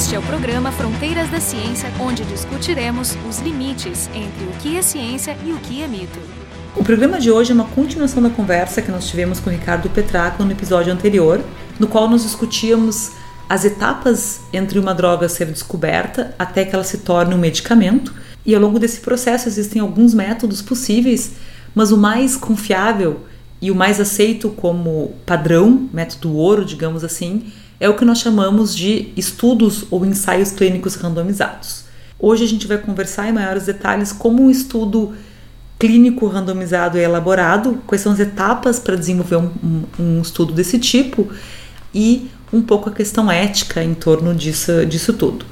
Este é o programa Fronteiras da Ciência, onde discutiremos os limites entre o que é ciência e o que é mito. O programa de hoje é uma continuação da conversa que nós tivemos com o Ricardo Petraco no episódio anterior, no qual nós discutíamos as etapas entre uma droga ser descoberta até que ela se torne um medicamento. E ao longo desse processo existem alguns métodos possíveis, mas o mais confiável e o mais aceito como padrão, método ouro, digamos assim, é o que nós chamamos de estudos ou ensaios clínicos randomizados. Hoje a gente vai conversar em maiores detalhes como um estudo clínico randomizado é elaborado, quais são as etapas para desenvolver um, um, um, estudo desse tipo e um pouco a questão ética em torno disso, disso tudo.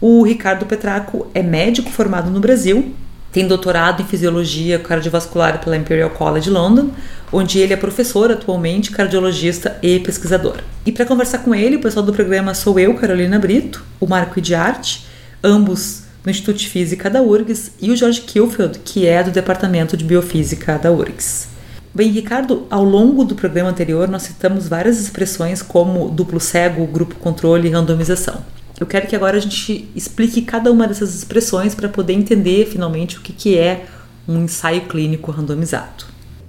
O Ricardo Petraco é médico formado no Brasil, tem doutorado em fisiologia cardiovascular pela Imperial College London, onde ele é professor atualmente, cardiologista e pesquisador. E para conversar com ele, o pessoal do programa sou eu, Carolina Brito, o Marco Idiarte, ambos no Instituto de Física da URGS, e o Jorge Kilfield, que é do Departamento de Biofísica da URGS. Bem, Ricardo, ao longo do programa anterior nós citamos várias expressões como duplo cego, grupo controle e randomização. Eu quero que agora a gente explique cada uma dessas expressões para poder entender finalmente o que, que é um ensaio clínico randomizado.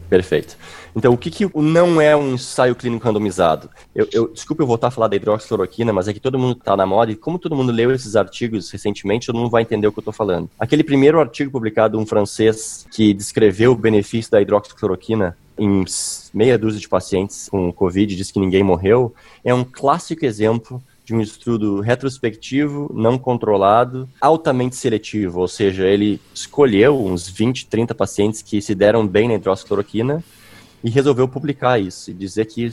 Perfeito. Então, o que, que não é um ensaio clínico randomizado? Eu, eu, desculpa eu voltar a falar da hidroxicloroquina, mas é que todo mundo está na moda e como todo mundo leu esses artigos recentemente, todo mundo vai entender o que eu estou falando. Aquele primeiro artigo publicado, um francês, que descreveu o benefício da hidroxicloroquina em meia dúzia de pacientes com Covid, disse que ninguém morreu, é um clássico exemplo de um estudo retrospectivo, não controlado, altamente seletivo, ou seja, ele escolheu uns 20, 30 pacientes que se deram bem na hidroxicloroquina e resolveu publicar isso e dizer que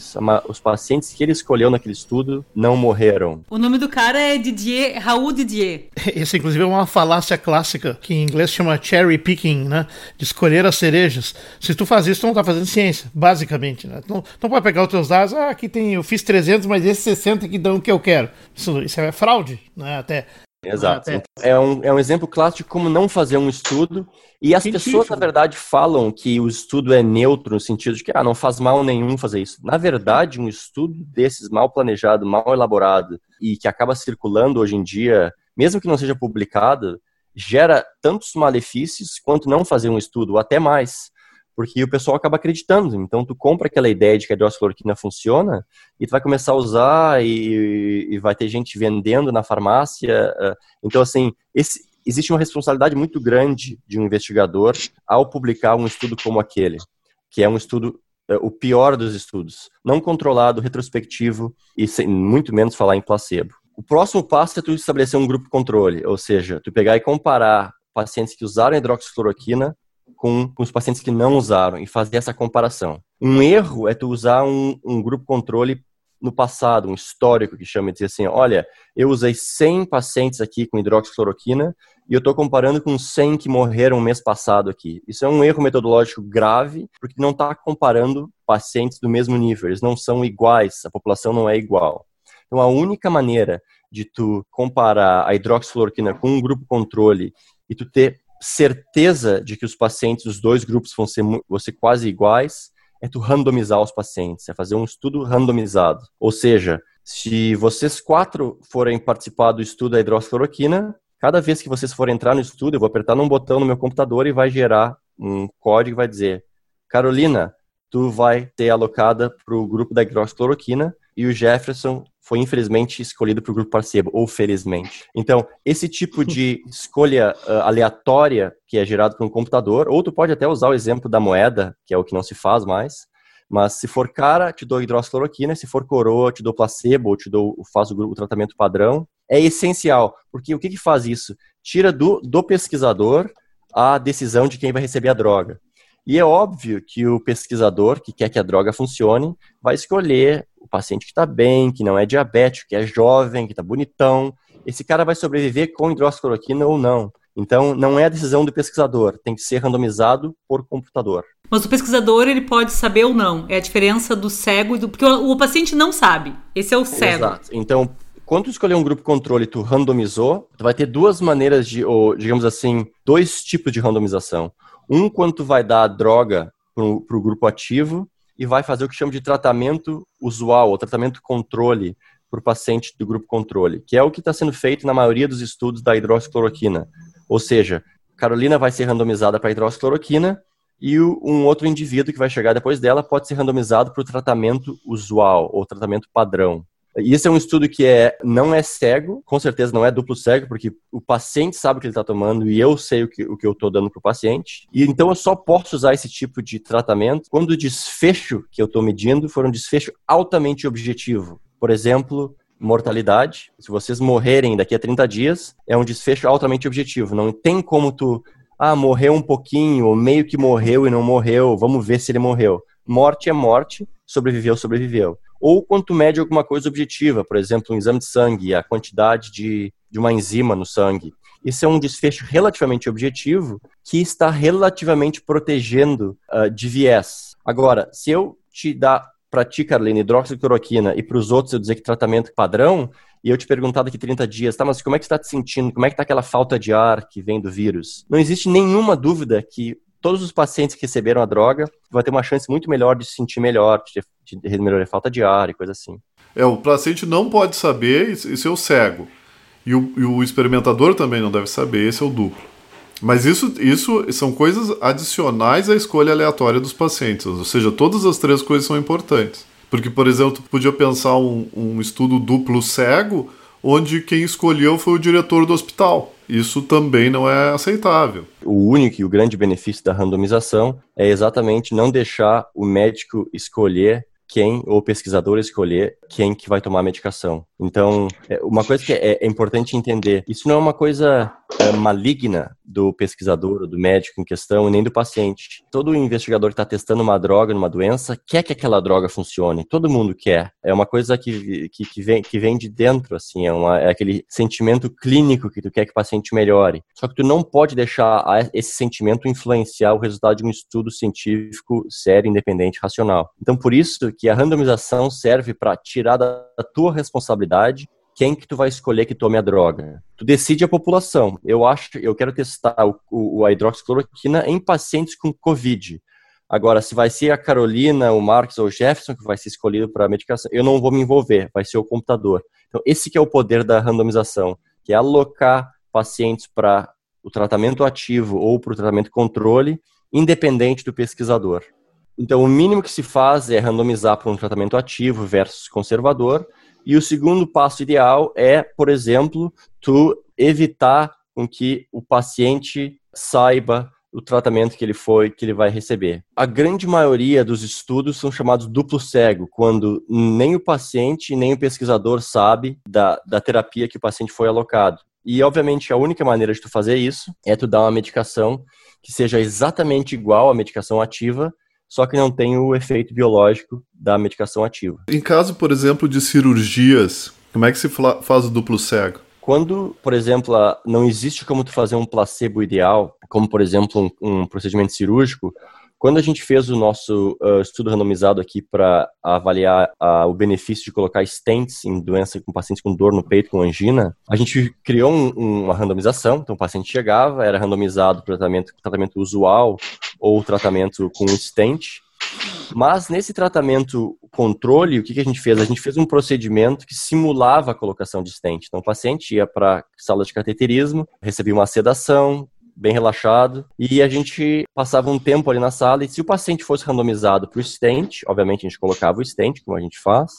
os pacientes que ele escolheu naquele estudo não morreram. O nome do cara é Didier, Raul Didier. Esse, inclusive, é uma falácia clássica que em inglês chama cherry picking, né? De escolher as cerejas. Se tu faz isso, tu não tá fazendo ciência, basicamente, né? Tu não, tu não pode pegar os teus dados, ah, aqui tem, eu fiz 300, mas esses 60 que dão o que eu quero. Isso, isso é fraude, né? Até. Exato. É um, é um exemplo clássico de como não fazer um estudo. E as Científico. pessoas, na verdade, falam que o estudo é neutro, no sentido de que ah, não faz mal nenhum fazer isso. Na verdade, um estudo desses mal planejado, mal elaborado e que acaba circulando hoje em dia, mesmo que não seja publicado, gera tantos malefícios quanto não fazer um estudo, ou até mais porque o pessoal acaba acreditando. Então, tu compra aquela ideia de que a hidroxicloroquina funciona e tu vai começar a usar e, e vai ter gente vendendo na farmácia. Eh, então, assim, esse, existe uma responsabilidade muito grande de um investigador ao publicar um estudo como aquele, que é um estudo eh, o pior dos estudos, não controlado, retrospectivo e sem, muito menos falar em placebo. O próximo passo é tu estabelecer um grupo controle, ou seja, tu pegar e comparar pacientes que usaram hidroxicloroquina com, com, os pacientes que não usaram e fazer essa comparação. Um erro é tu usar um, um grupo controle no passado, um histórico que chama de dizer assim, olha, eu usei 100 pacientes aqui com hidroxicloroquina e eu estou comparando com 100 que morreram mês passado aqui. Isso é um erro metodológico grave, porque não está comparando pacientes do mesmo nível, eles não são iguais, a população não é igual. Então, a única maneira de tu comparar a hidroxicloroquina com um grupo controle e tu ter certeza de que os pacientes dos dois grupos vão ser, vão ser quase iguais é tu randomizar os pacientes, é fazer um estudo randomizado. Ou seja, se vocês quatro forem participar do estudo da hidroxicloroquina, cada vez que vocês forem entrar no estudo, eu vou apertar num botão no meu computador e vai gerar um código que vai dizer: Carolina, tu vai ter alocada para o grupo da hidroxicloroquina e o Jefferson foi infelizmente escolhido para o grupo placebo, ou felizmente. Então, esse tipo de escolha uh, aleatória que é gerado por um computador, ou tu pode até usar o exemplo da moeda, que é o que não se faz mais, mas se for cara, te dou hidroxicloroquina, se for coroa, te dou placebo, ou te dou, faz o, o tratamento padrão. É essencial, porque o que, que faz isso? Tira do, do pesquisador a decisão de quem vai receber a droga. E é óbvio que o pesquisador que quer que a droga funcione vai escolher o paciente que está bem, que não é diabético, que é jovem, que está bonitão. Esse cara vai sobreviver com hidroxicloroquina ou não. Então, não é a decisão do pesquisador, tem que ser randomizado por computador. Mas o pesquisador, ele pode saber ou não. É a diferença do cego e do... Porque o, o paciente não sabe. Esse é o cego. Exato. Então, quando tu escolher um grupo controle e tu randomizou, tu vai ter duas maneiras de, ou, digamos assim, dois tipos de randomização. Um, quando tu vai dar a droga para o grupo ativo e vai fazer o que chama de tratamento usual, ou tratamento controle para o paciente do grupo controle, que é o que está sendo feito na maioria dos estudos da hidroxicloroquina. Ou seja, Carolina vai ser randomizada para hidroxicloroquina e um outro indivíduo que vai chegar depois dela pode ser randomizado para o tratamento usual ou tratamento padrão. Esse é um estudo que é, não é cego, com certeza não é duplo cego, porque o paciente sabe o que ele está tomando e eu sei o que, o que eu estou dando para o paciente. E então eu só posso usar esse tipo de tratamento quando o desfecho que eu estou medindo for um desfecho altamente objetivo. Por exemplo, mortalidade. Se vocês morrerem daqui a 30 dias, é um desfecho altamente objetivo. Não tem como tu, ah, morreu um pouquinho, ou meio que morreu e não morreu, vamos ver se ele morreu. Morte é morte, sobreviveu, sobreviveu ou quanto mede alguma coisa objetiva, por exemplo, um exame de sangue, a quantidade de, de uma enzima no sangue. Isso é um desfecho relativamente objetivo que está relativamente protegendo uh, de viés. Agora, se eu te dar para ti, Carlene, hidroxicloroquina e para os outros eu dizer que tratamento padrão, e eu te perguntar daqui 30 dias, tá, mas como é que está te sentindo? Como é que está aquela falta de ar que vem do vírus? Não existe nenhuma dúvida que todos os pacientes que receberam a droga vão ter uma chance muito melhor de se sentir melhor, de, de melhorar a falta de ar e coisa assim. É, o paciente não pode saber, esse é o cego. E o, e o experimentador também não deve saber, esse é o duplo. Mas isso, isso são coisas adicionais à escolha aleatória dos pacientes, ou seja, todas as três coisas são importantes. Porque, por exemplo, podia pensar um, um estudo duplo cego, onde quem escolheu foi o diretor do hospital. Isso também não é aceitável. O único e o grande benefício da randomização é exatamente não deixar o médico escolher quem, ou o pesquisador escolher quem que vai tomar a medicação. Então, é, uma coisa que é, é importante entender, isso não é uma coisa é, maligna do pesquisador, do médico em questão, nem do paciente. Todo investigador que está testando uma droga numa doença quer que aquela droga funcione. Todo mundo quer. É uma coisa que, que, que, vem, que vem de dentro, assim, é, uma, é aquele sentimento clínico que tu quer que o paciente melhore. Só que tu não pode deixar esse sentimento influenciar o resultado de um estudo científico sério, independente, racional. Então, por isso que a randomização serve para tirar da tua responsabilidade quem que tu vai escolher que tome a droga. Tu decide a população. Eu acho, eu quero testar o, o, a hidroxicloroquina em pacientes com COVID. Agora, se vai ser a Carolina, o Marcos ou o Jefferson que vai ser escolhido para a medicação, eu não vou me envolver, vai ser o computador. Então, esse que é o poder da randomização, que é alocar pacientes para o tratamento ativo ou para o tratamento controle, independente do pesquisador. Então, o mínimo que se faz é randomizar para um tratamento ativo versus conservador, e o segundo passo ideal é, por exemplo, tu evitar com que o paciente saiba o tratamento que ele foi, que ele vai receber. A grande maioria dos estudos são chamados duplo cego, quando nem o paciente nem o pesquisador sabe da, da terapia que o paciente foi alocado. E, obviamente, a única maneira de tu fazer isso é tu dar uma medicação que seja exatamente igual à medicação ativa, só que não tem o efeito biológico da medicação ativa. Em caso, por exemplo, de cirurgias, como é que se faz o duplo cego? Quando, por exemplo, não existe como tu fazer um placebo ideal, como por exemplo um, um procedimento cirúrgico, quando a gente fez o nosso uh, estudo randomizado aqui para avaliar uh, o benefício de colocar stents em doença com pacientes com dor no peito, com angina, a gente criou um, uma randomização. Então, o paciente chegava, era randomizado para tratamento, tratamento usual ou tratamento com stent. Mas nesse tratamento controle, o que, que a gente fez? A gente fez um procedimento que simulava a colocação de stent. Então, o paciente ia para a sala de cateterismo, recebia uma sedação, bem relaxado, e a gente passava um tempo ali na sala, e se o paciente fosse randomizado para o stent, obviamente a gente colocava o stent, como a gente faz,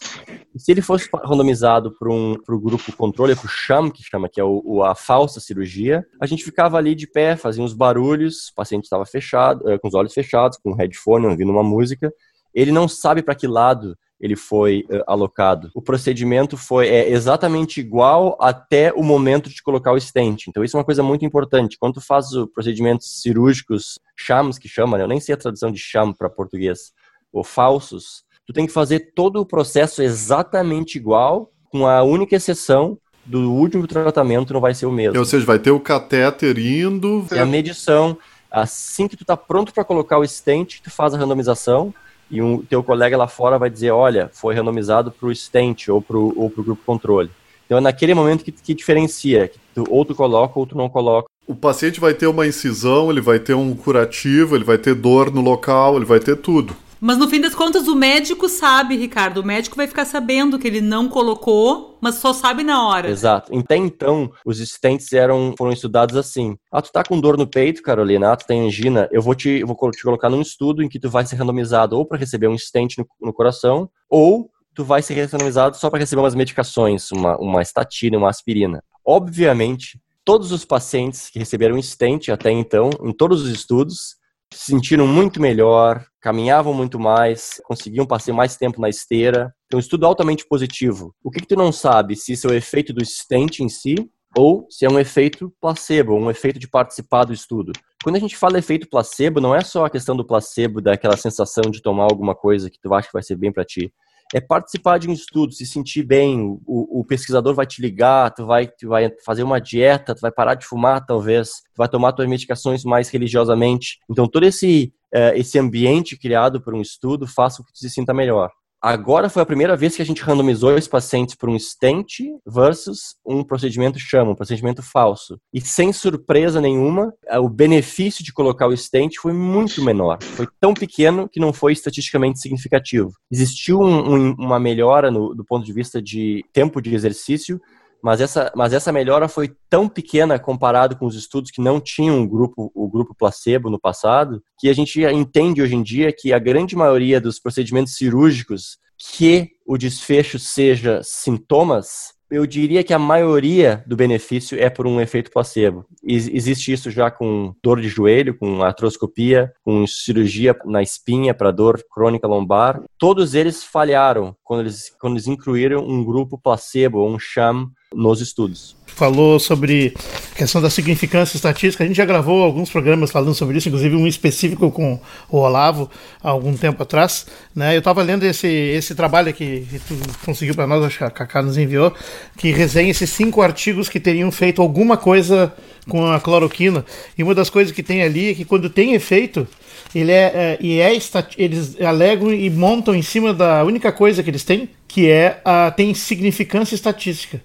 e se ele fosse randomizado para um, o grupo controle, para o sham, que chama, que é o, a falsa cirurgia, a gente ficava ali de pé, fazia uns barulhos, o paciente estava fechado, eh, com os olhos fechados, com um headphone, ouvindo uma música, ele não sabe para que lado ele foi uh, alocado. O procedimento foi é, exatamente igual até o momento de colocar o stent. Então isso é uma coisa muito importante. Quando tu faz os procedimentos cirúrgicos, shams que chama, né? eu nem sei a tradução de sham para português, ou falsos, tu tem que fazer todo o processo exatamente igual, com a única exceção do último tratamento não vai ser o mesmo. Ou seja, vai ter o catéter indo. E a medição, assim que tu tá pronto para colocar o stent, tu faz a randomização e um teu colega lá fora vai dizer, olha, foi randomizado para o stent ou para o grupo controle. Então é naquele momento que, que diferencia, que tu, ou tu coloca ou tu não coloca. O paciente vai ter uma incisão, ele vai ter um curativo, ele vai ter dor no local, ele vai ter tudo. Mas no fim das contas, o médico sabe, Ricardo. O médico vai ficar sabendo que ele não colocou, mas só sabe na hora. Exato. Até então, os stents eram, foram estudados assim. Ah, tu tá com dor no peito, Carolina, ah, tu tem angina, eu vou te, vou te colocar num estudo em que tu vai ser randomizado ou para receber um stent no, no coração, ou tu vai ser randomizado só para receber umas medicações, uma, uma estatina, uma aspirina. Obviamente, todos os pacientes que receberam stent até então, em todos os estudos, se sentiram muito melhor, caminhavam muito mais, conseguiam passar mais tempo na esteira. Então, estudo altamente positivo. O que, que tu não sabe? Se isso é o efeito do stent em si ou se é um efeito placebo, um efeito de participar do estudo. Quando a gente fala efeito placebo, não é só a questão do placebo, daquela sensação de tomar alguma coisa que tu acha que vai ser bem para ti é participar de um estudo, se sentir bem. O, o, pesquisador vai te ligar, tu vai, tu vai fazer uma dieta, tu vai parar de fumar, talvez, tu vai tomar tuas medicações mais religiosamente. Então, todo esse, uh, esse ambiente criado por um estudo faz com que tu se sinta melhor. Agora foi a primeira vez que a gente randomizou os pacientes para um stent versus um procedimento chama, um procedimento falso. E sem surpresa nenhuma, eh, o benefício de colocar o stent foi muito menor. Foi tão pequeno que não foi estatisticamente significativo. Existiu um, um, uma melhora no, do ponto de vista de tempo de exercício, mas essa, mas essa melhora foi tão pequena comparado com os estudos que não tinham um grupo, o grupo placebo no passado, que a gente entende hoje em dia que a grande maioria dos procedimentos cirúrgicos que o desfecho seja sintomas, eu diria que a maioria do benefício é por um efeito placebo. existe isso já com dor de joelho, com artroscopia, com cirurgia na espinha para dor crônica lombar. Todos eles falharam quando eles, quando eles incluíram um grupo placebo, um sham, nos estudos. Falou sobre a questão da significância estatística. A gente já gravou alguns programas falando sobre isso, inclusive um específico com o Olavo há algum tempo atrás. Né? Eu estava lendo esse, esse trabalho que, que tu conseguiu para nós, acho que a Cacá nos enviou, que resenha esses cinco artigos que teriam feito alguma coisa com a cloroquina. E uma das coisas que tem ali é que quando tem efeito, ele é, é e é eles alegam e montam em cima da única coisa que eles têm, que é a tem significância estatística.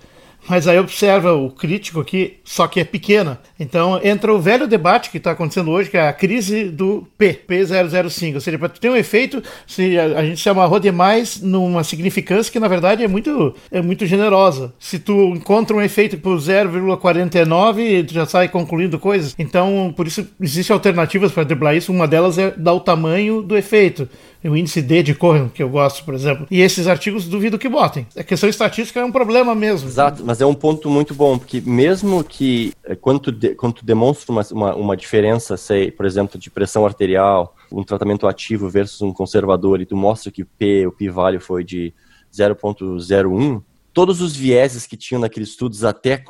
Mas aí observa o crítico aqui, só que é pequena. Então entra o velho debate que está acontecendo hoje, que é a crise do P, P005. Ou seja, para ter um efeito, se a, gente se amarrou demais numa significância que na verdade é muito, é muito generosa. Se tu encontra um efeito por 0,49, tu já sai concluindo coisas. Então, por isso existem alternativas para driblar isso. Uma delas é dar o tamanho do efeito o índice D de Cohen, que eu gosto, por exemplo. E esses artigos duvido que botem. A questão estatística é um problema mesmo. Exato, mas é um ponto muito bom, porque mesmo que eh, quando tu, de, quando tu demonstra uma, uma, uma diferença, sei, por exemplo, de pressão arterial, um tratamento ativo versus um conservador, e tu mostra que o P, o P-value foi de 0.01, todos os vieses que tinham naqueles estudos até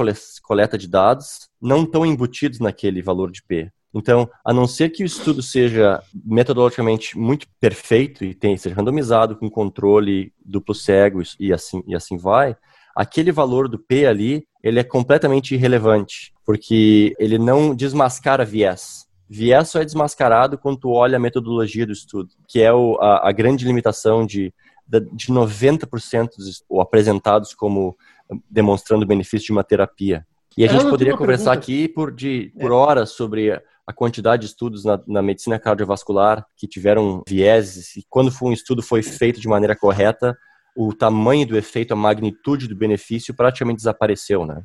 coleta de dados não estão embutidos naquele valor de P. Então, a não ser que o estudo seja metodologicamente muito perfeito e tenha, seja randomizado com controle duplo cego e assim, e assim vai, aquele valor do P ali, ele é completamente irrelevante, porque ele não desmascara viés. Viés só é desmascarado quando tu olha a metodologia do estudo, que é o, a, a, grande limitação de, de 90% dos apresentados como demonstrando benefício de uma terapia. E a gente poderia conversar pergunta. aqui por, de, por é. horas sobre a quantidade de estudos na, na, medicina cardiovascular que tiveram vieses, e quando foi um estudo foi feito de maneira correta, o tamanho do efeito, a magnitude do benefício praticamente desapareceu, né?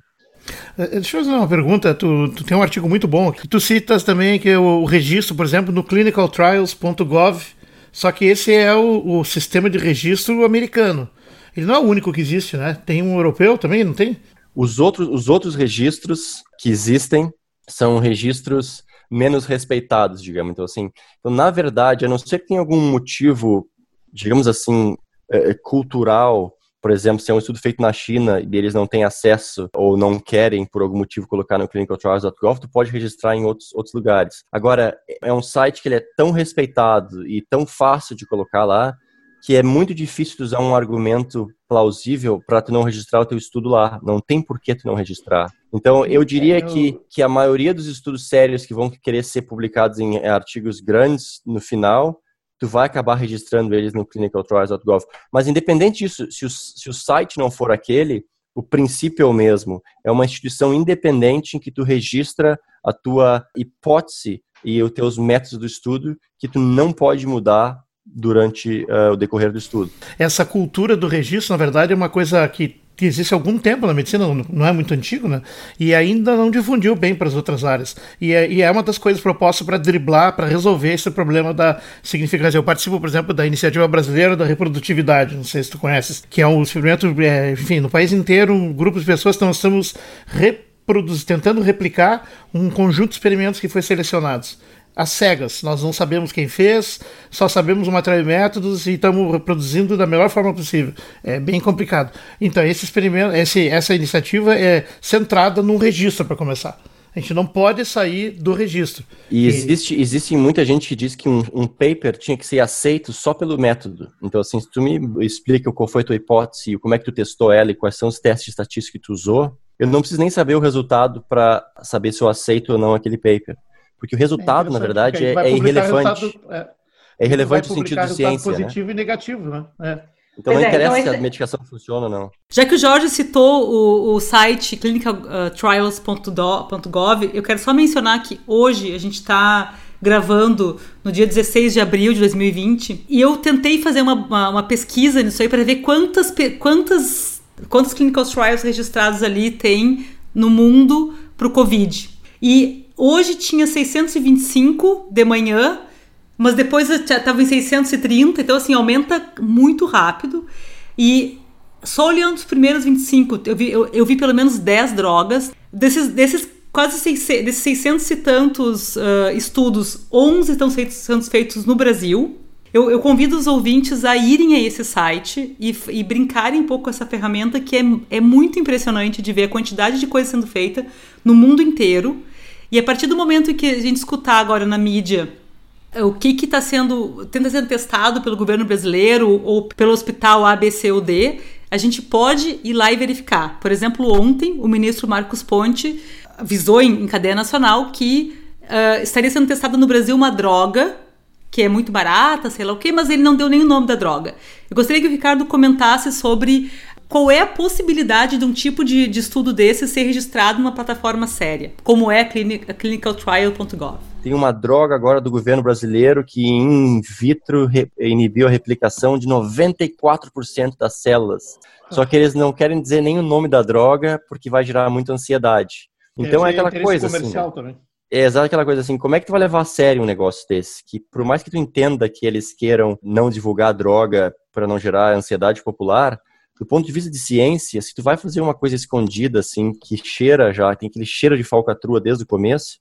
É, deixa eu fazer uma pergunta. Tu, tu, tem um artigo muito bom. Tu citas também que o, o registro, por exemplo, no clinicaltrials.gov, só que esse é o, o, sistema de registro americano. Ele não é o único que existe, né? Tem um europeu também, não tem? Os outros, os outros registros que existem são registros menos respeitados, digamos. Então, assim, então, na verdade, a não ser que tenha algum motivo, digamos assim, é, é, cultural, por exemplo, se é um estudo feito na China e eles não têm acesso ou não querem, por algum motivo, colocar no clinicaltrials.gov, tu pode registrar em outros, outros lugares. Agora, é um site que ele é tão respeitado e tão fácil de colocar lá, que é muito difícil usar um argumento plausível para tu não registrar o teu estudo lá. Não tem por que tu não registrar. Então, eu diria que, que a maioria dos estudos sérios que vão querer ser publicados em artigos grandes no final, tu vai acabar registrando eles no clinicaltrials.gov. Mas independente disso, se o, se o site não for aquele, o princípio é o mesmo. É uma instituição independente em que tu registra a tua hipótese e os teus métodos do estudo que tu não pode mudar durante uh, o decorrer do estudo. Essa cultura do registro, na verdade, é uma coisa que que existe há algum tempo na medicina, não é muito antigo, né? E ainda não difundiu bem para as outras áreas. E é, e é uma das coisas propostas para driblar, para resolver esse problema da significação. Eu participo, por exemplo, da Iniciativa Brasileira da Reprodutividade, não sei se tu conheces, que é um experimento, é, enfim, no país inteiro, um grupo de pessoas que nós estamos tentando replicar um conjunto de experimentos que foi selecionados às cegas. Nós não sabemos quem fez, só sabemos o material e métodos e estamos reproduzindo da melhor forma possível. É bem complicado. Então, esse experimento, esse, essa iniciativa é centrada num registro para começar. A gente não pode sair do registro. E existe, existe muita gente que diz que um, um, paper tinha que ser aceito só pelo método. Então, assim, se tu me explica qual foi a tua hipótese, como é que tu testou ela e quais são os testes estatísticos que tu usou, eu não preciso nem saber o resultado para saber se eu aceito ou não aquele paper. Porque o resultado, é na verdade, é, é irrelevante. É, é irrelevante no sentido de ciência. Né? positivo né? e negativo, né? É. Então não é, interessa então se a medicação funciona ou não. Já que o Jorge citou o, o site clinicaltrials.gov, eu quero só mencionar que hoje a gente está gravando no dia 16 de abril de 2020 e eu tentei fazer uma, uma, uma pesquisa nisso aí para ver quantas, quantas, quantos clinical trials registrados ali tem no mundo para o Covid. E Hoje tinha 625 de manhã, mas depois estava em 630, então assim, aumenta muito rápido. E só olhando os primeiros 25, eu vi, eu, eu vi pelo menos 10 drogas. Desses, desses quase 600, desses 600 e tantos uh, estudos, 11 estão sendo feitos no Brasil. Eu, eu, convido os ouvintes a irem a esse site e, e, brincarem um pouco com essa ferramenta que é, é muito impressionante de ver a quantidade de coisa sendo feita no mundo inteiro. E a partir do momento que a gente escutar agora na mídia o que está sendo, tenta sendo testado pelo governo brasileiro ou pelo hospital A, B, C ou D, a gente pode ir lá e verificar. Por exemplo, ontem o ministro Marcos Ponte avisou em, em cadeia nacional que uh, estaria sendo testada no Brasil uma droga que é muito barata, sei lá o quê, mas ele não deu nem o nome da droga. Eu gostaria que o Ricardo comentasse sobre qual é a possibilidade de um tipo de, de estudo desse ser registrado numa plataforma séria, como é a, clinic, a clinicaltrial.gov? Tem uma droga agora do governo brasileiro que in vitro inibiu a replicação de 94% das células. Só que eles não querem dizer nem o nome da droga porque vai gerar muita ansiedade. Então é, é aquela coisa assim. Né? Também. É exato aquela coisa assim, como é que tu vai levar a sério um negócio desse? Que por mais que tu entenda que eles queiram não divulgar a droga para não gerar ansiedade popular, do ponto de vista de ciência, se tu vai fazer uma coisa escondida, assim, que cheira já, tem aquele cheiro de falcatrua desde o começo,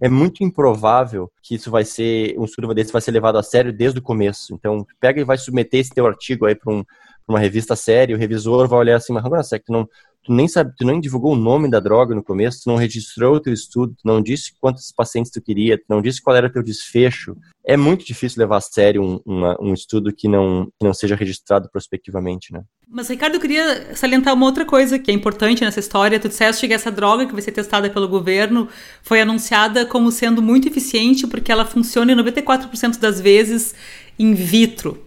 é muito improvável que isso vai ser, um estudo desse vai ser levado a sério desde o começo. Então, pega e vai submeter esse teu artigo aí para um, uma revista séria, o revisor vai olhar assim, mas agora, tu não, tu nem sabe, tu nem divulgou o nome da droga no começo, tu não registrou o teu estudo, tu não disse quantos pacientes tu queria, tu não disse qual era o teu desfecho. É muito difícil levar a sério um, uma, um estudo que não, que não seja registrado prospectivamente, né? Mas, Ricardo, eu queria salientar uma outra coisa que é importante nessa história. Tu disseste que essa droga que vai ser testada pelo governo foi anunciada como sendo muito eficiente porque ela funciona em 94% das vezes in vitro.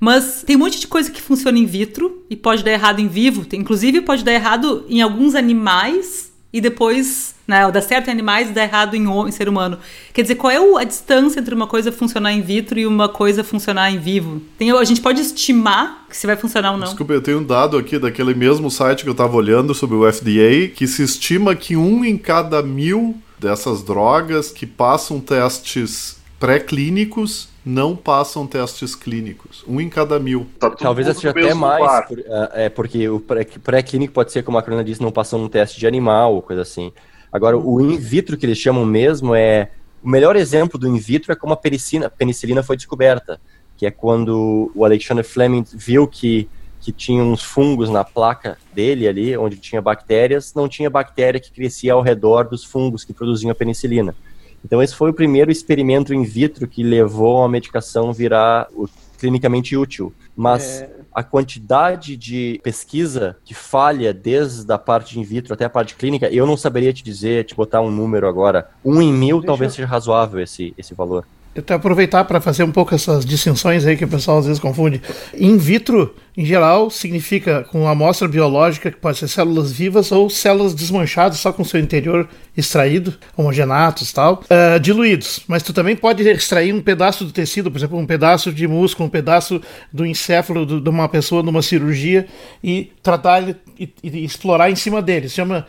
Mas tem um monte de coisa que funciona in vitro e pode dar errado em vivo. Tem, inclusive, pode dar errado em alguns animais e depois, né, dá certo em animais e dá errado em, em ser humano. Quer dizer, qual é a distância entre uma coisa funcionar in vitro e uma coisa funcionar em vivo? Tem, a gente pode estimar se vai funcionar ou não. Desculpa, eu tenho um dado aqui daquele mesmo site que eu estava olhando sobre o FDA, que se estima que um em cada mil dessas drogas que passam testes pré-clínicos não passam testes clínicos. Um em cada mil. Tá Talvez seja até mais, por, é, é, porque o pré-clínico pode ser, como a Corona disse, não passou num teste de animal ou coisa assim. Agora, o in vitro que eles chamam mesmo é. O melhor exemplo do in vitro é como a penicilina, penicilina foi descoberta, que é quando o Alexander Fleming viu que, que tinha uns fungos na placa dele ali, onde tinha bactérias, não tinha bactéria que crescia ao redor dos fungos que produziam a penicilina. Então esse foi o primeiro experimento in vitro que levou a medicação virar clinicamente útil. Mas é... a quantidade de pesquisa que falha desde a parte in vitro até a parte clínica, eu não saberia te dizer, te botar um número agora. Um em mil Deixa talvez eu... seja razoável esse, esse valor. Até aproveitar para fazer um pouco essas distinções aí que o pessoal às vezes confunde. In vitro, em geral, significa com amostra biológica, que pode ser células vivas ou células desmanchadas só com seu interior extraído, homogenatos e tal, uh, diluídos. Mas tu também pode extrair um pedaço do tecido, por exemplo, um pedaço de músculo, um pedaço do encéfalo de uma pessoa numa cirurgia e tratar e, e explorar em cima dele. Se chama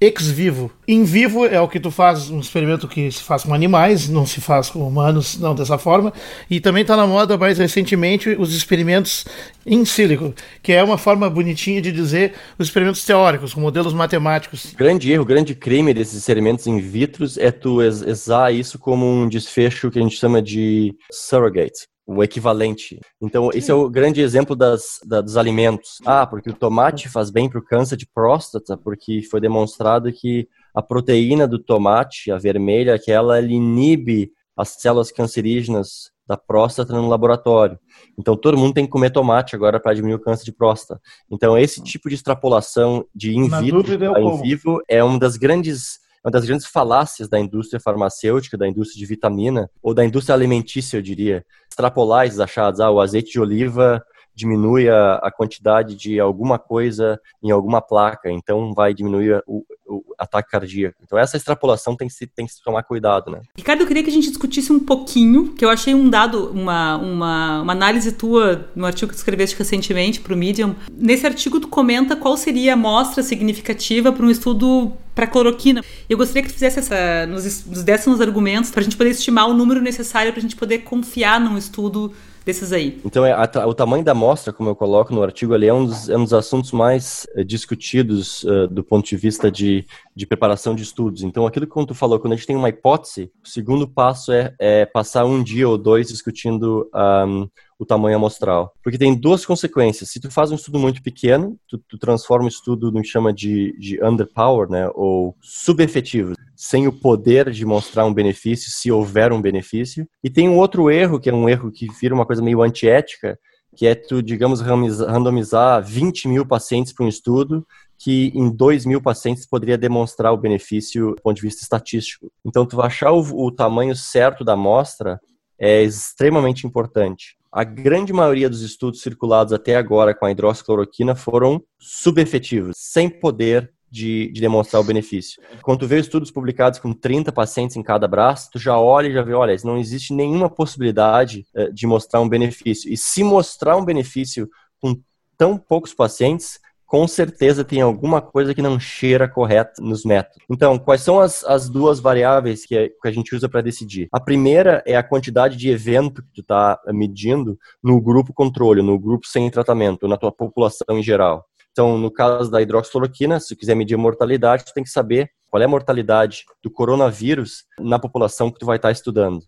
ex vivo. In vivo é o que tu faz, um experimento que se faz com animais, não se faz com humanos, não dessa forma. E também está na moda mais recentemente os experimentos in silico, que é uma forma bonitinha de dizer os experimentos teóricos, com modelos matemáticos. Grande erro, grande crime desses experimentos in vitro é tu usar isso como um desfecho que a gente chama de surrogate o equivalente. Então, esse é o grande exemplo das, da, dos alimentos. Ah, porque o tomate faz bem para o câncer de próstata, porque foi demonstrado que a proteína do tomate, a vermelha, que ela inibe as células cancerígenas da próstata no laboratório. Então, todo mundo tem que comer tomate agora para diminuir o câncer de próstata. Então, esse tipo de extrapolação de in vitro a in vivo é uma das grandes uma das grandes falácias da indústria farmacêutica, da indústria de vitamina, ou da indústria alimentícia, eu diria. Extrapolar esses achados, ah, o azeite de oliva diminui a, a, quantidade de alguma coisa em alguma placa, então vai diminuir o, o, ataque cardíaco. Então essa extrapolação tem que se, tem que se tomar cuidado, né? Ricardo, eu queria que a gente discutisse um pouquinho, que eu achei um dado, uma, uma, uma análise tua no artigo que escreveste recentemente para o Medium. Nesse artigo tu comenta qual seria a amostra significativa para um estudo para cloroquina. Eu gostaria que tu fizesse essa, nos, nos desse uns argumentos para a gente poder estimar o número necessário para a gente poder confiar num estudo desses aí. Então, é, a, o tamanho da amostra, como eu coloco no artigo ali, é um dos, é um dos assuntos mais é, discutidos uh, do ponto de vista de, de preparação de estudos. Então, aquilo que tu falou, quando a gente tem uma hipótese, o segundo passo é, é passar um dia ou dois discutindo um, o tamanho amostral. Porque tem duas consequências. Se tu faz um estudo muito pequeno, tu, tu transforma o estudo no que chama de, de underpower, né, ou subefetivo, sem o poder de mostrar um benefício, se houver um benefício. E tem um outro erro, que é um erro que vira uma coisa meio antiética, que é tu, digamos, randomizar 20 mil pacientes para um estudo que em 2 mil pacientes poderia demonstrar o benefício do ponto de vista estatístico. Então, tu achar o, o tamanho certo da amostra é extremamente importante. A grande maioria dos estudos circulados até agora com a hidroxicloroquina foram subefetivos, sem poder de, de, demonstrar o benefício. Quando tu vê estudos publicados com 30 pacientes em cada braço, tu já olha e já vê, olha, não existe nenhuma possibilidade uh, de mostrar um benefício. E se mostrar um benefício com tão poucos pacientes, com certeza tem alguma coisa que não cheira correto nos métodos. Então, quais são as, as duas variáveis que, que a gente usa para decidir? A primeira é a quantidade de evento que tu está medindo no grupo controle, no grupo sem tratamento, na tua população em geral. Então, no caso da hidroxicloroquina, se quiser medir mortalidade, tu tem que saber qual é a mortalidade do coronavírus na população que tu vai estar estudando.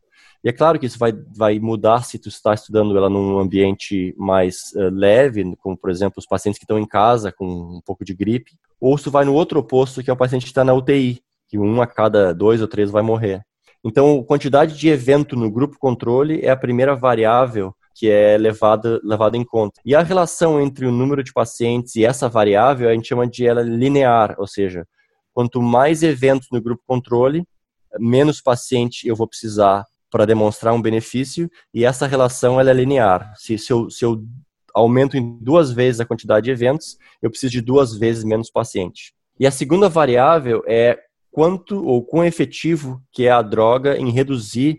E é claro que isso vai, vai mudar se tu está estudando ela num ambiente mais uh, leve, como por exemplo os pacientes que estão em casa com um pouco de gripe, ou se tu vai no outro oposto, que é o paciente que está na UTI, que um a cada dois ou três vai morrer. Então, a quantidade de evento no grupo controle é a primeira variável que é levada, levada em conta. E a relação entre o número de pacientes e essa variável, a gente chama de ela linear, ou seja, quanto mais eventos no grupo controle, menos paciente eu vou precisar para demonstrar um benefício e essa relação ela é linear. Se, se, eu, se eu aumento em duas vezes a quantidade de eventos, eu preciso de duas vezes menos paciente. E a segunda variável é quanto ou quão efetivo que é a droga em reduzir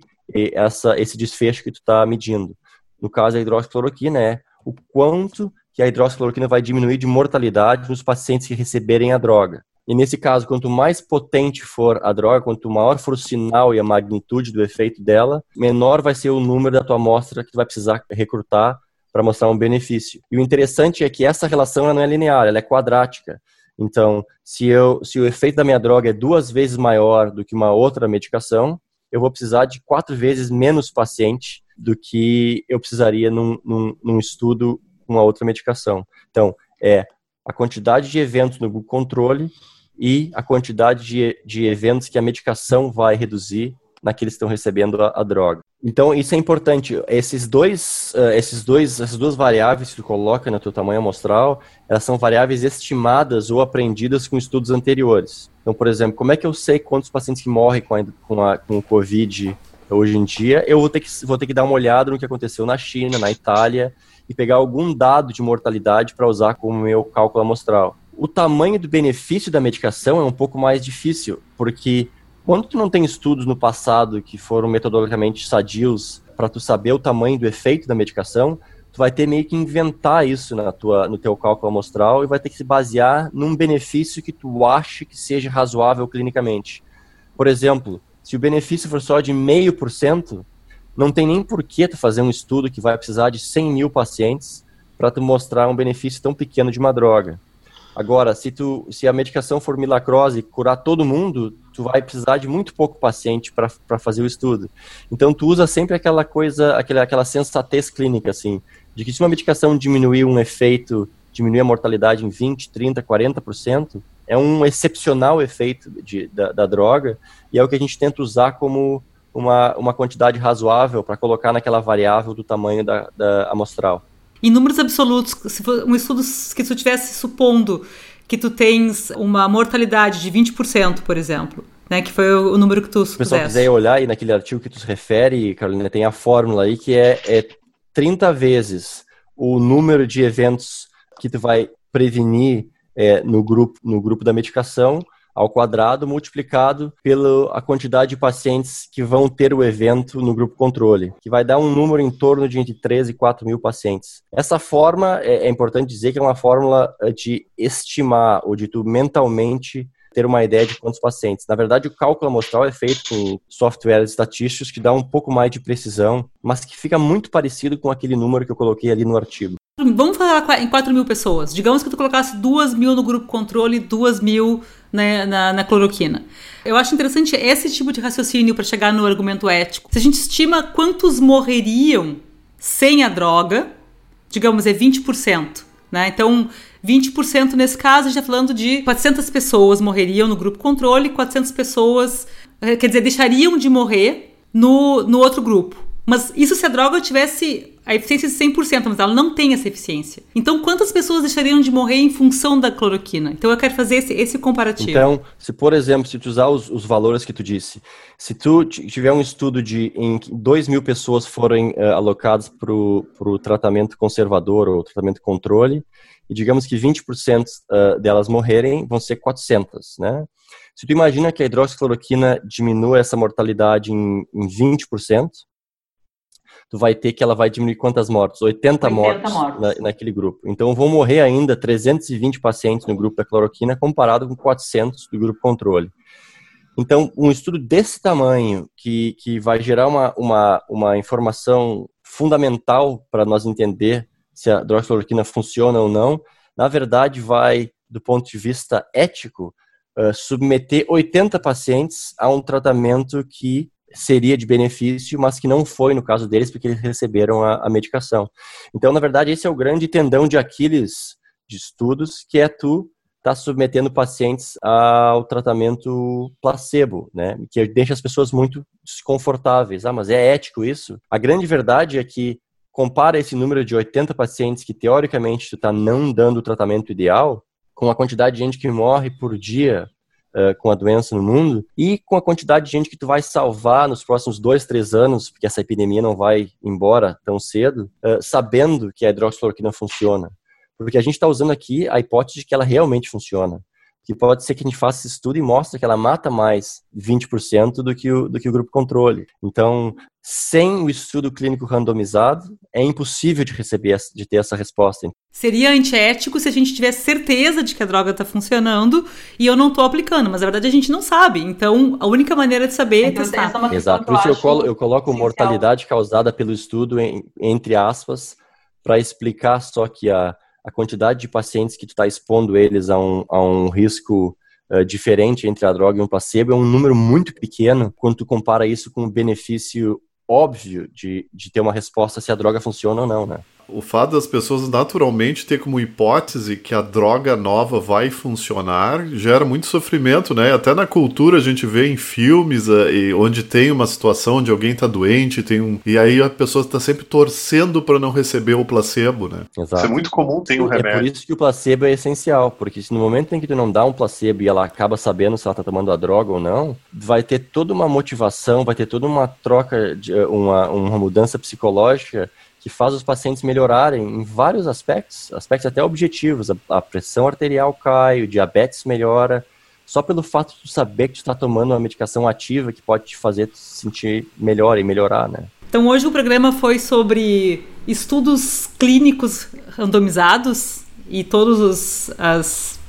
essa, esse desfecho que tu está medindo. No caso, a hidroxicloroquina é o quanto que a hidroxicloroquina vai diminuir de mortalidade nos pacientes que receberem a droga. E nesse caso, quanto mais potente for a droga, quanto maior for o sinal e a magnitude do efeito dela, menor vai ser o número da tua amostra que tu vai precisar recrutar para mostrar um benefício. E o interessante é que essa relação não é linear, ela é quadrática. Então, se, eu, se o efeito da minha droga é duas vezes maior do que uma outra medicação, eu vou precisar de quatro vezes menos paciente do que eu precisaria num, num, num estudo com a outra medicação. Então, é a quantidade de eventos no controle e a quantidade de, de eventos que a medicação vai reduzir naqueles que estão recebendo a, a droga. Então, isso é importante. Esses dois, uh, esses dois, essas duas variáveis que tu coloca no teu tamanho amostral, elas são variáveis estimadas ou aprendidas com estudos anteriores. Então, por exemplo, como é que eu sei quantos pacientes que morrem com, a, com, a, com o COVID hoje em dia, eu vou ter, que, vou ter que dar uma olhada no que aconteceu na China, na Itália, e pegar algum dado de mortalidade para usar como meu cálculo amostral. O tamanho do benefício da medicação é um pouco mais difícil, porque quando tu não tem estudos no passado que foram metodologicamente sadios para tu saber o tamanho do efeito da medicação, tu vai ter meio que inventar isso na tua, no teu cálculo amostral e vai ter que se basear num benefício que tu ache que seja razoável clinicamente. Por exemplo, se o benefício for só de meio por cento, não tem nem porquê tu fazer um estudo que vai precisar de 100 mil pacientes para tu mostrar um benefício tão pequeno de uma droga. Agora, se, tu, se a medicação for milagrosa e curar todo mundo, tu vai precisar de muito pouco paciente para fazer o estudo. Então, tu usa sempre aquela coisa, aquela, aquela sensatez clínica, assim, de que se uma medicação diminuir um efeito, diminuir a mortalidade em 20, 30, 40%, é um excepcional efeito de, da, da droga e é o que a gente tenta usar como uma, uma quantidade razoável para colocar naquela variável do tamanho da, da amostral. Em números absolutos, se for um estudo que tu tivesse supondo que tu tens uma mortalidade de 20%, por exemplo, né, que foi o, número que tu Se o pessoal quiser olhar aí naquele artigo que tu se refere, Carolina, tem a fórmula aí que é, é 30 vezes o número de eventos que tu vai prevenir é, no, grupo, no grupo da medicação ao quadrado multiplicado pela quantidade de pacientes que vão ter o evento no grupo controle, que vai dar um número em torno de entre 3 e 4 mil pacientes. Essa forma, é, é importante dizer que é uma fórmula é, de estimar, ou de tu mentalmente ter uma ideia de quantos pacientes. Na verdade, o cálculo amostral é feito com softwares estatísticos que dá um pouco mais de precisão, mas que fica muito parecido com aquele número que eu coloquei ali no artigo. Vamos falar em 4 mil pessoas. Digamos que tu colocasse 2 mil no grupo controle e 2 mil na, na, na, cloroquina. Eu acho interessante esse tipo de raciocínio para chegar no argumento ético. Se a gente estima quantos morreriam sem a droga, digamos, é 20%. Né? Então, 20% nesse caso, a gente está falando de 400 pessoas morreriam no grupo controle, 400 pessoas, eh, quer dizer, deixariam de morrer no, no outro grupo. Mas isso se a droga tivesse a eficiência de 100%, mas ela não tem essa eficiência. Então, quantas pessoas deixariam de morrer em função da cloroquina? Então, eu quero fazer esse, esse comparativo. Então, se por exemplo, se tu usar os, os valores que tu disse, se tu tiver um estudo de em que 2 mil pessoas forem uh, alocadas para o tratamento conservador ou tratamento controle, e digamos que 20% uh, eh, delas morrerem, vão ser 400, né? Se tu imagina que a hidroxicloroquina diminua essa mortalidade em, em 20%, tu vai ter que ela vai diminuir quantas mortes? 80, 80 mortes, mortes. Na, naquele grupo. Então vão morrer ainda 320 pacientes no grupo da cloroquina comparado com 400 do grupo controle. Então, um estudo desse tamanho, que, que vai gerar uma, uma, uma informação fundamental para nós entender se a hidroxicloroquina funciona ou não, na verdade vai, do ponto de vista ético, uh, submeter 80 pacientes a um tratamento que seria de benefício, mas que não foi no caso deles, porque eles receberam a, a medicação. Então, na verdade, esse é o grande tendão de Aquiles de estudos, que é tu tá submetendo pacientes ao tratamento placebo, né? Que deixa as pessoas muito desconfortáveis. Ah, mas é ético isso? A grande verdade é que compara esse número de 80 pacientes que teoricamente tu tá não dando o tratamento ideal com a quantidade de gente que morre por dia uh, com a doença no mundo e com a quantidade de gente que tu vai salvar nos próximos dois, três anos, porque essa epidemia não vai embora tão cedo, uh, sabendo que a hidroxicloroquina funciona. Porque a gente está usando aqui a hipótese de que ela realmente funciona que pode ser que a gente faça esse estudo e mostre que ela mata mais 20% do que, o, do que o grupo controle. Então, sem o estudo clínico randomizado, é impossível de receber, de ter essa resposta. Seria antiético se a gente tivesse certeza de que a droga está funcionando e eu não estou aplicando, mas na verdade a gente não sabe. Então, a única maneira de saber é então, é testar. É Exato, por isso eu, colo, eu coloco mortalidade causada pelo estudo, em, entre aspas, para explicar só que a a quantidade de pacientes que tu está expondo eles a um, a um risco uh, diferente entre a droga e um placebo é um número muito pequeno quando tu compara isso com o benefício óbvio de, de ter uma resposta se a droga funciona ou não, né? O fato das pessoas naturalmente ter como hipótese que a droga nova vai funcionar gera muito sofrimento, né? Até na cultura a gente vê em filmes uh, onde tem uma situação onde alguém está doente, tem um e aí a pessoa está sempre torcendo para não receber o placebo, né? Exato. Isso é muito comum, tem um remédio. É por isso que o placebo é essencial, porque se no momento em que tu não dá um placebo e ela acaba sabendo se ela está tomando a droga ou não, vai ter toda uma motivação, vai ter toda uma troca de uma, uma mudança psicológica que faz os pacientes melhorarem em vários aspectos, aspectos até objetivos. A, a pressão arterial cai, o diabetes melhora, só pelo fato de saber que tu está tomando uma medicação ativa que pode te fazer se sentir melhor e melhorar, né? Então hoje o programa foi sobre estudos clínicos randomizados e todas as,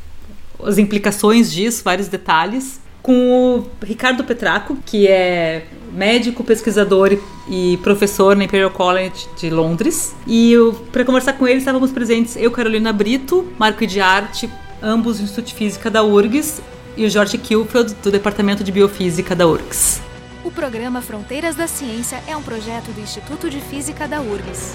as implicações disso, vários detalhes com o Ricardo Petraco, que é médico, pesquisador e professor na Imperial College de Londres. E para conversar com ele estávamos presentes eu, Carolina Brito, Marco de Arte, ambos do Instituto de Física da URGS, e o Jorge Kilfeld, do Departamento de Biofísica da URGS. O programa Fronteiras da Ciência é um projeto do Instituto de Física da URGS.